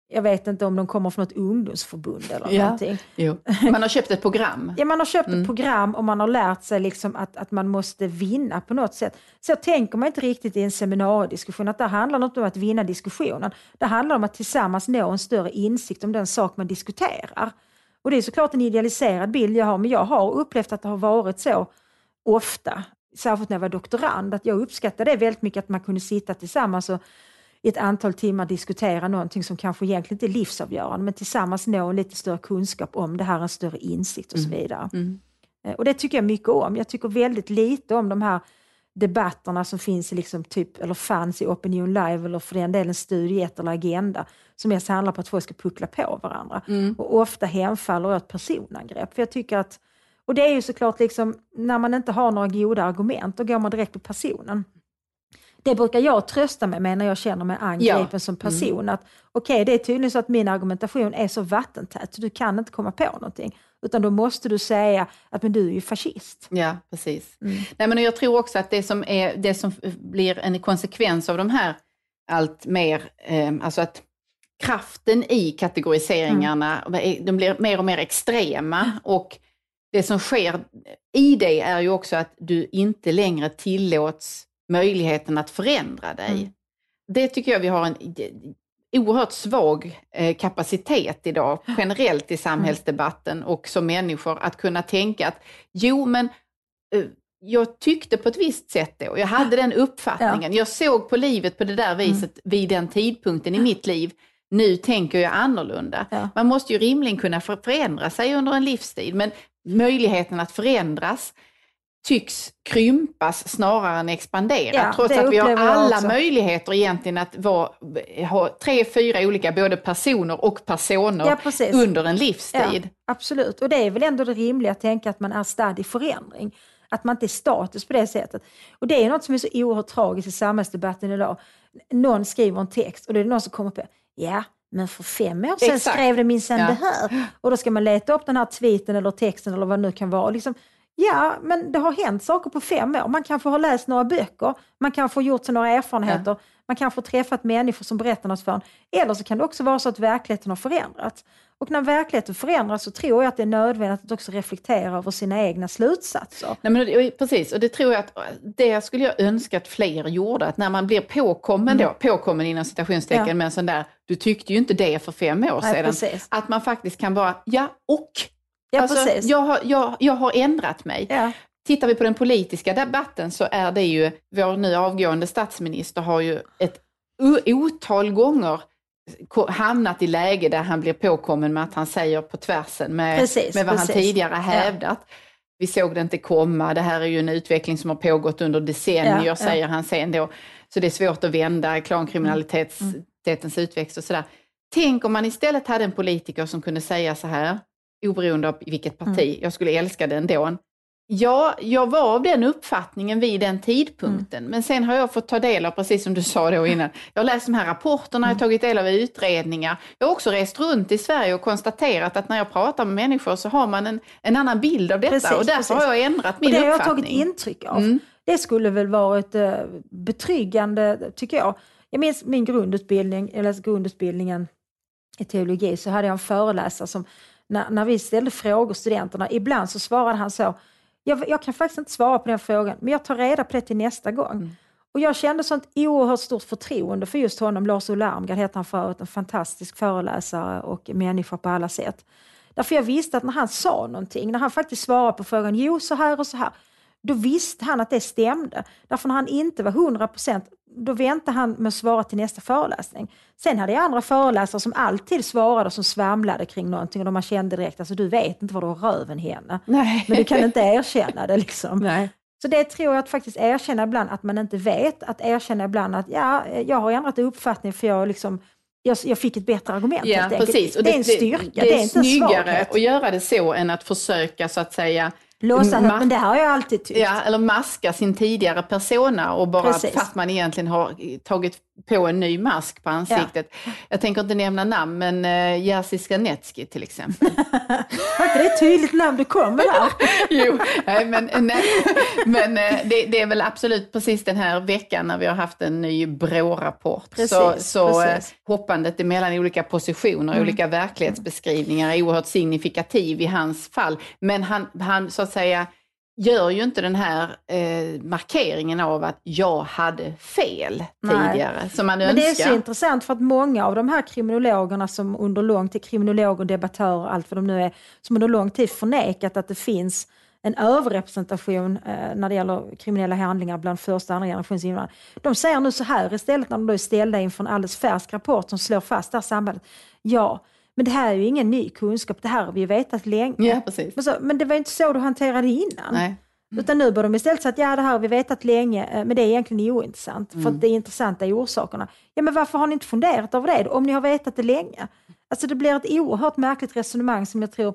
jag vet inte om de kommer från något ungdomsförbund eller Ja. någonting. Jo. Man har köpt ett program. (laughs) Ja, man har köpt ett program och man har lärt sig liksom att, att man måste vinna på något sätt. Så tänker man inte riktigt i en seminariediskussion, att det handlar inte om att vinna diskussionen. Det handlar om att tillsammans nå en större insikt om den sak man diskuterar. Och det är såklart en idealiserad bild jag har, men jag har upplevt att det har varit så ofta, särskilt när jag var doktorand, att jag uppskattade det väldigt mycket att man kunde sitta tillsammans och i ett antal timmar diskutera någonting som kanske egentligen inte är livsavgörande, men tillsammans nå en lite större kunskap om det här, en större insikt och så vidare. Mm. Eh, Och det tycker jag mycket om. Jag tycker väldigt lite om de här debatterna som finns i liksom typ, eller fanns i Opinion Live eller för den delen Studie 1 eller Agenda som mest handlar på att folk ska puckla på varandra Mm. och ofta hemfaller åt personangrepp. För jag tycker att, och det är ju såklart liksom, när man inte har några goda argument, då går man direkt på personen. Det brukar jag trösta mig med när jag känner mig angripen Ja. som person. Att Okej, det är tydligen så att min argumentation är så vattentät, så du kan inte komma på någonting. Utan då måste du säga att men du är ju fascist. Ja, precis. Mm. Nej, men jag tror också att det som, är, det som blir en konsekvens av de här allt mer, eh, alltså att kraften i kategoriseringarna, Mm. de blir mer och mer extrema och det som sker i det är ju också att du inte längre tillåts möjligheten att förändra dig. Mm. Det tycker jag vi har en oerhört svag eh, kapacitet idag generellt i samhällsdebatten och som människor att kunna tänka att jo men eh, jag tyckte på ett visst sätt då, jag hade den uppfattningen, jag såg på livet på det där viset vid den tidpunkten i mitt liv. Nu tänker jag annorlunda. Ja. Man måste ju rimligen kunna för- förändra sig under en livstid, men möjligheten att förändras tycks krympas snarare än expandera. Ja, trots att vi har alla möjligheter egentligen att vara, ha tre, fyra olika både personer och personer Ja, under en Ja, livstid. absolut, och det är väl ändå det rimliga att tänka att man är stadd i förändring. Att man inte är statisk på det sättet. Och det är något som är så oerhört tragiskt i samhällsdebatten idag. Någon skriver en text och det är någon som kommer på, ja, men för fem år sedan Exakt. skrev det minsann Ja. det här. Och då ska man leta upp den här tweeten eller texten eller vad det nu kan vara. Liksom, ja, men det har hänt saker på fem år. Man kanske har läst några böcker, man kanske har gjort sig några erfarenheter, man kanske har träffat människor som berättar något för en. Eller så kan det också vara så att verkligheten har förändrats. Och när verkligheten förändras så tror jag att det är nödvändigt att också reflektera över sina egna slutsatser. Nej, men, precis, och det tror jag att det skulle jag önska att fler gjorde. Att när man blir påkommen då, påkommen inom citationstecken Mm. Ja. med en sån där, du tyckte ju inte det för fem år Nej, sedan. precis. Att man faktiskt kan bara, ja och. Ja, Alltså, precis. jag, har, jag, jag har ändrat mig. Ja. Tittar vi på den politiska debatten så är det ju, vår nu avgående statsminister har ju ett otal gånger hamnat i läge där han blir påkommen med att han säger på tvärsen med, Precis, med vad precis. han tidigare hävdat. Vi såg det inte komma, det här är ju en utveckling som har pågått under decennier, Ja, ja. säger han sen då. Så det är svårt att vända klankriminalitetens utväxt och sådär. Tänk om man istället hade en politiker som kunde säga så här, oberoende av vilket parti, Mm. jag skulle älska det ändå. Ja, jag var av den uppfattningen vid den tidpunkten, Mm. men sen har jag fått ta del av, precis som du sa då innan, jag har läst de här rapporterna, Mm. jag har tagit del av utredningar. Jag har också rest runt i Sverige och konstaterat att när jag pratar med människor så har man en, en annan bild av detta Precis, och därför precis. har jag ändrat min det har jag uppfattning. tagit intryck av. Mm. Det skulle väl varit eh, betryggande, tycker jag. Jag minns min grundutbildning, jag läste grundutbildningen i teologi, så hade jag en föreläsare som, när, när vi ställde frågor studenterna, ibland så svarade han så, jag, jag kan faktiskt inte svara på den frågan, men jag tar reda på det till nästa gång. Mm. Och jag kände sånt oerhört stort förtroende för just honom, Lars-Olle Almgren heter han förut, en fantastisk föreläsare och människa på alla sätt. Därför jag visste att när han sa någonting, när han faktiskt svarade på frågan, jo så här och så här, då visste han att det stämde. Därför när han inte var 100 procent, då väntade han med att svara till nästa föreläsning. Sen hade jag andra föreläsare som alltid svarade och som svamlade kring någonting och man kände direkt, alltså du vet inte var du har röven henne. Nej. Men du kan inte erkänna det liksom. Nej. Så det tror jag att faktiskt erkänna ibland att man inte vet, att erkänna ibland att ja, jag har ändrat uppfattning för jag liksom jag, jag fick ett bättre argument Ja, helt enkelt. precis. Och det, är en styrka, det, det är är inte snyggare svaghet. att göra det så än att försöka så att säga Låtsas ma- att, men det har jag alltid tyckt. Ja, eller maska sin tidigare persona och bara Precis. fast man egentligen har tagit på en ny mask på ansiktet. Jag tänker inte nämna namn, men uh, Jerzy Skanetski till exempel. Var inte det ett tydligt namn du kom med där? (laughs) jo, nej, men, nej, men eh, det, det är väl absolut precis den här veckan när vi har haft en ny BRÅ-rapport. Precis, så så eh, precis. hoppandet mellan olika positioner, Mm. olika verklighetsbeskrivningar är oerhört signifikativ i hans fall. Men han, han så att säga gör ju inte den här eh, markeringen av att jag hade fel Nej. tidigare, som man Men det är önskar. så intressant för att många av de här kriminologerna som under lång tid, kriminologer, debattörer, allt vad de nu är, som under lång tid förnekat att det finns en överrepresentation eh, när det gäller kriminella handlingar bland första och andra generations invandrare. De säger nu så här istället när de då är ställda inför en alldeles färsk rapport som slår fast det här sambandet. Ja, men det här är ju ingen ny kunskap, det här har vi ju vetat länge. Ja, precis. Men, så, men det var inte så du hanterade innan. Nej. Utan nu bör de istället säga att ja, det här har vi vetat länge, eh, men det är egentligen ointressant. För att det intressanta är orsakerna. Ja, men varför har ni inte funderat över det om ni har vetat det länge? Alltså det blir ett oerhört märkligt resonemang som jag tror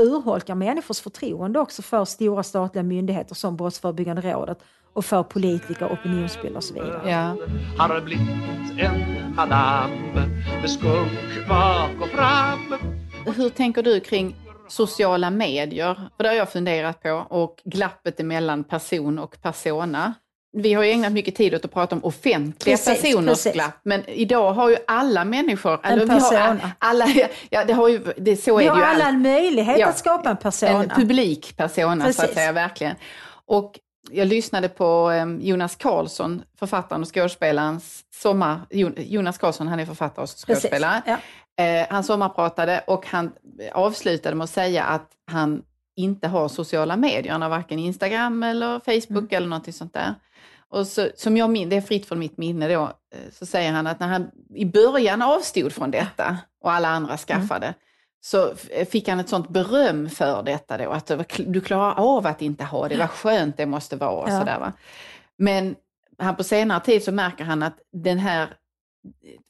urholkar människors förtroende också för stora statliga myndigheter som Brottsförebyggande rådet och för politiker, opinionsbildare och så vidare. Ja. Har blivit en madam med skunk bak och fram Hur tänker du kring sociala medier? För det har jag funderat på och glappet emellan person och persona. Vi har ju ägnat mycket tid åt att prata om offentliga Precis, personers precis. glapp, men idag har ju alla människor... eller vi har persona. alla, ja, det har ju, det, så Vi är har det ju alla allt. en möjlighet Ja. att skapa en persona. En publik persona så att Precis. säga, verkligen. Och jag lyssnade på eh, Jonas Karlsson, författaren och skådespelarens sommar... Jo- Jonas Karlsson, han är författare och Precis. skådespelare. Ja. Eh, han sommarpratade och han avslutade med att säga att han inte har sociala medier. Han har varken Instagram eller Facebook Mm. eller någonting sånt där. Och så, som jag min, det är fritt från mitt minne då, eh, så säger han att när han i början avstod från detta och alla andra skaffade, så f- fick han ett sånt beröm för detta då, att du klarar av att inte ha det, vad skönt det måste vara. Och Ja. sådär, va? Men han på senare tid så märker han att den här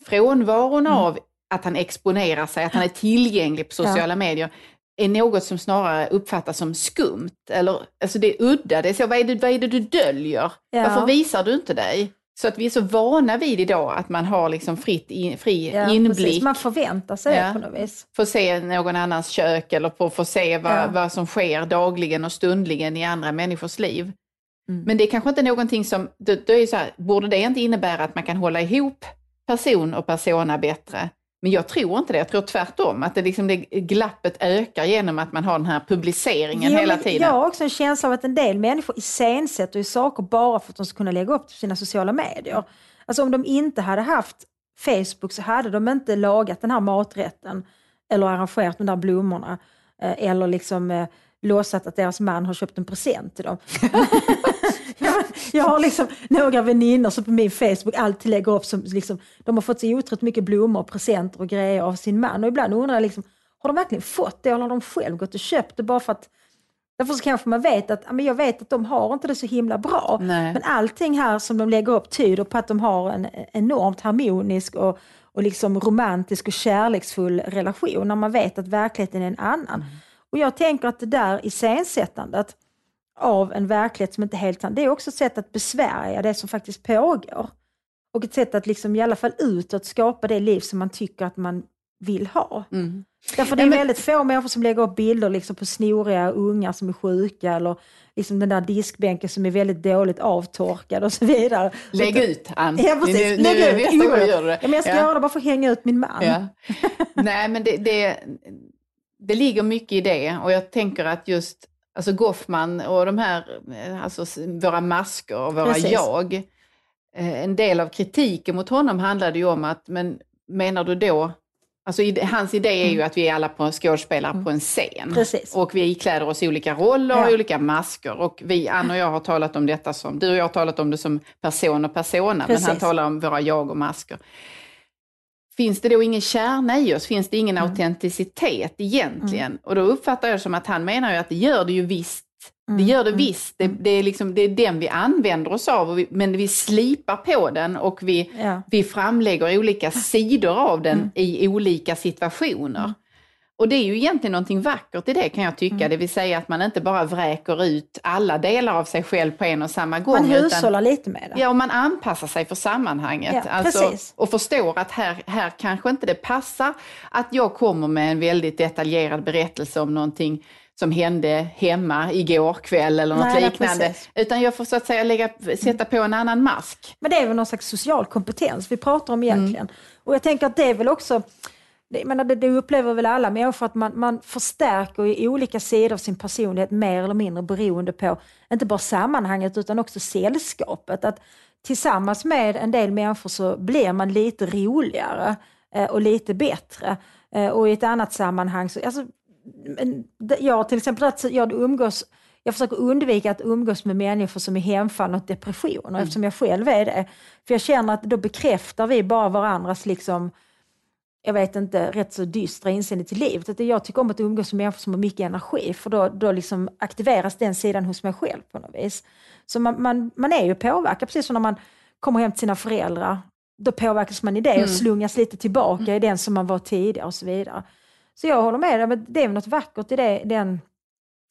frånvaron Mm. av att han exponerar sig, att han är tillgänglig på sociala medier, är något som snarare uppfattas som skumt. Eller, alltså det är udda, det är så, vad är det, vad är det du döljer? Ja. Varför visar du inte dig? Så att vi är så vana vid idag att man har liksom fritt in, fri Ja, inblick, precis. Man förväntar sig Ja. på något vis. får se någon annans kök eller får se vad, Ja. vad som sker dagligen och stundligen i andra människors liv. Mm. Men det är kanske inte någonting som, det, det är så här, borde det inte innebära att man kan hålla ihop person och persona bättre? Men jag tror inte det, jag tror tvärtom, att det, liksom, det glappet ökar genom att man har den här publiceringen Jo, hela tiden. Jag har också en känsla av att en del människor iscensätter ju saker bara för att de ska kunna lägga upp till sina sociala medier. Alltså om de inte hade haft Facebook så hade de inte lagat den här maträtten eller arrangerat de där blommorna eh, eller liksom eh, låtsat att deras man har köpt en present till dem. (laughs) jag, jag har liksom några väninnor som på min Facebook alltid lägger upp som liksom, de har fått så otroligt mycket blommor, presenter och grejer av sin man och ibland undrar jag liksom, har de verkligen fått det eller har de själv gått och köpt det bara för att Därför så kanske man vet att, men jag vet att de har inte det så himla bra. Nej. Men allting här som de lägger upp tyder på att de har en enormt harmonisk och, och liksom romantisk och kärleksfull relation när man vet att verkligheten är en annan. Och jag tänker att det där iscensättandet av en verklighet som inte är helt sann, det är också ett sätt att besvärja det som faktiskt pågår. Och ett sätt att liksom i alla fall utåt skapa det liv som man tycker att man vill ha. Mm. Därför det är Ja, men- väldigt få människor som lägger upp bilder liksom på snoriga ungar som är sjuka eller liksom den där diskbänken som är väldigt dåligt avtorkad och så vidare. Lägg ut, Ann. Ja, precis. Nu, nu Lägg är ut. nästa gång ja. du gör det. Ja, men jag ska Ja. göra det bara för att hänga ut min man. Ja. (laughs) Nej, men det, det, det ligger mycket i det och jag tänker att just alltså Goffman och de här, eh, alltså våra masker och våra Precis. jag. eh, En del av kritiken mot honom handlade ju om att, men menar du då, alltså hans idé är ju att vi är alla på skådespelare på en scen. Mm. Precis. Och vi ikläder oss olika roller och Ja. olika masker. Och vi, Ann och jag har talat om detta som, du och jag har talat om det som person och persona, men Precis. han talar om våra jag och masker. Finns det då ingen kärna i oss? Finns det ingen Mm. autenticitet egentligen? Och då uppfattar jag det som att han menar ju att det gör det ju visst Det gör det visst. Det, det, är liksom, det är den vi använder oss av, vi, men vi slipar på den och vi, Ja. vi framlägger olika sidor av den i olika situationer. Och det är ju egentligen någonting vackert i det kan jag tycka, det vill säga att man inte bara vräker ut alla delar av sig själv på en och samma gång. Man utan- hushållar lite med det. Ja, och man anpassar sig för sammanhanget. Ja, alltså, precis. och förstår att här, här kanske inte det passar att jag kommer med en väldigt detaljerad berättelse om någonting som hände hemma igår kväll eller något Nej, liknande. precis. Utan jag får så att säga lägga, sätta på en annan mask. Men det är väl någon slags social kompetens vi pratar om egentligen. Och jag tänker att det är väl också, det, menar, det, det upplever väl alla människor, att man, man förstärker i olika sidor av sin personlighet mer eller mindre beroende på, inte bara sammanhanget utan också sällskapet. Att tillsammans med en del människor så blir man lite roligare eh, och lite bättre. Eh, och i ett annat sammanhang så, alltså, jag till exempel, jag umgås jag försöker undvika att umgås med människor som är hemfallna åt depressioner eftersom jag själv är det. För jag känner att då bekräftar vi bara varandras, liksom, jag vet inte, rätt så dystra inställning till livet. Att jag tycker om att umgås med människor som har mycket energi för då, då liksom aktiveras den sidan hos mig själv på något vis. Så man, man, man är ju påverkad, precis som när man kommer hem till sina föräldrar. Då påverkas man i det och slungas lite tillbaka i den som man var tidigare och så vidare. Så jag håller med dig, det är något vackert i det, den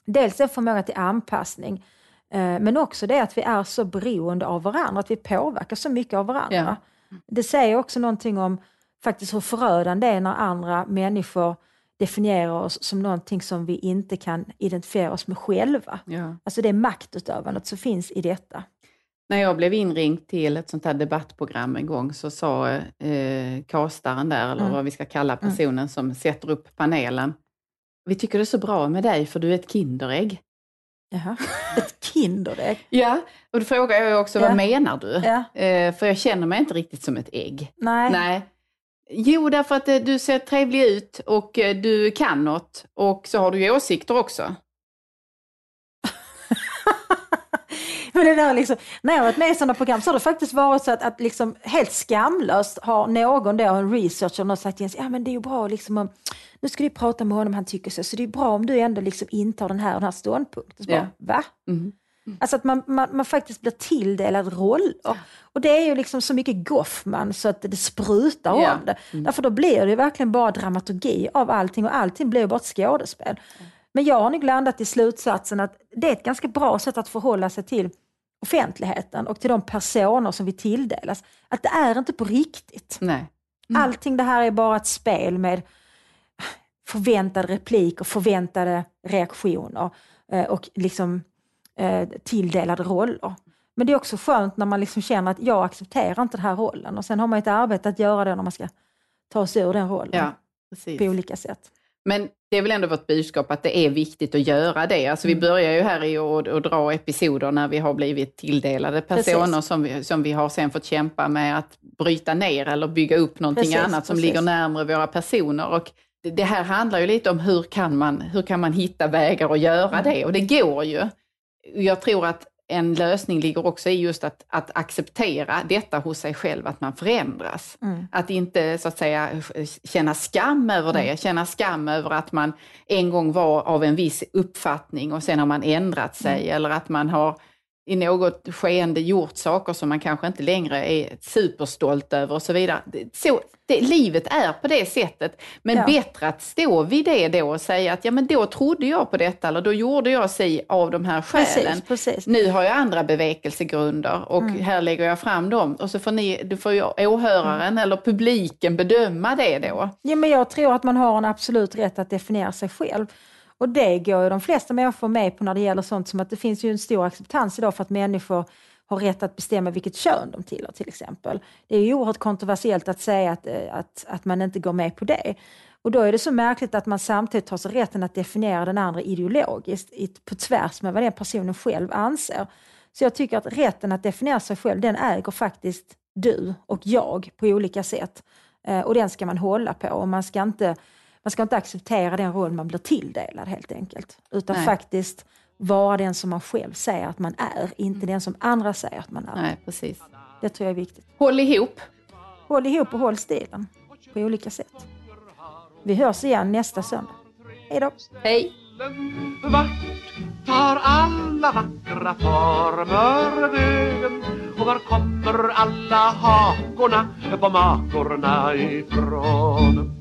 dels en förmåga till anpassning, eh, men också det att vi är så beroende av varandra, att vi påverkar så mycket av varandra. Ja. Det säger också någonting om faktiskt hur förödande det är när andra människor definierar oss som någonting som vi inte kan identifiera oss med själva. Ja. Alltså det maktutövandet som finns i detta. När jag blev inringd till ett sånt här debattprogram en gång så sa eh, kastaren där, eller Mm. vad vi ska kalla personen som sätter upp panelen, vi tycker det är så bra med dig för du är ett Kinderägg. Jaha. (laughs) Ett Kinderägg. Ja, och då frågar jag också, Ja. vad menar du? Ja. Eh, för jag känner mig inte riktigt som ett ägg. Nej. Nej. Jo, därför att eh, du ser trevlig ut och eh, du kan något och så har du ju åsikter också. (laughs) Men det där liksom, när jag har varit med i sådana program så har det faktiskt varit så att, att liksom helt skamlöst har någon då, en researcher, någon sagt Jens, ja men det är ju bra liksom om, nu ska du prata med honom, han tycker så, så det är bra om du ändå liksom intar den här, den här ståndpunkten. Så Ja. bara, Va? Mm. Alltså att man, man, man faktiskt blir tilldelad roller. Och det är ju liksom så mycket Goffman så att det sprutar Ja. om det. Därför då blir det verkligen bara dramaturgi av allting och allting blir bara ett skådespel. Men jag har nog landat i slutsatsen att det är ett ganska bra sätt att förhålla sig till offentligheten och till de personer som vi tilldelas. Att det är inte på riktigt. Nej. Allting det här är bara ett spel med förväntade repliker, förväntade reaktioner eh, och liksom eh, tilldelade roller. Men det är också skönt när man liksom känner att jag accepterar inte den här rollen och sen har man ett arbete att göra det när man ska ta sig ur den rollen Ja, precis. på olika sätt. Men det är väl ändå vårt budskap att det är viktigt att göra det. Alltså Mm. vi börjar ju här i att dra episoder när vi har blivit tilldelade personer Precis. som vi, som vi har sen fått kämpa med att bryta ner eller bygga upp någonting Precis, annat som precis. ligger närmare våra personer. Och det, det här handlar ju lite om hur kan man, hur kan man hitta vägar att göra Mm. det? Och det går ju. Jag tror att en lösning ligger också i just att, att acceptera detta hos sig själv, att man förändras. Mm. Att inte så att säga känna skam över det, känna skam över att man en gång var av en viss uppfattning och sen har man ändrat sig eller att man har i något skeende gjort saker som man kanske inte längre är superstolt över och så vidare. Så, det, livet är på det sättet. Men Ja. bättre att stå vid det då och säga att ja men då trodde jag på detta eller då gjorde jag sig av de här skälen. Precis, precis. Nu har jag andra bevekelsegrunder och Mm. här lägger jag fram dem. Och så får, ni, du får ju åhöraren Mm. eller publiken bedöma det då. Ja, men jag tror att man har en absolut rätt att definiera sig själv. Och det går ju de flesta människor med på när det gäller sånt som att det finns ju en stor acceptans idag för att människor har rätt att bestämma vilket kön de tillhör till exempel. Det är ju oerhört kontroversiellt att säga att, eh, att, att man inte går med på det. Och då är det så märkligt att man samtidigt tar sig rätten att definiera den andra ideologiskt på tvärs med vad den personen själv anser. Så jag tycker att rätten att definiera sig själv, den äger faktiskt du och jag på olika sätt. Eh, och den ska man hålla på och man ska inte, man ska inte acceptera den roll man blir tilldelad helt enkelt. Utan Nej. faktiskt vara den som man själv säger att man är, inte den som andra säger att man är. Nej, precis. Det tror jag är viktigt. Håll ihop. Håll ihop och håll stilen på olika sätt. Vi hörs igen nästa söndag. Hej då! Hej! Vart tar alla vackra former vägen och var kommer alla hakorna på makorna ifrån?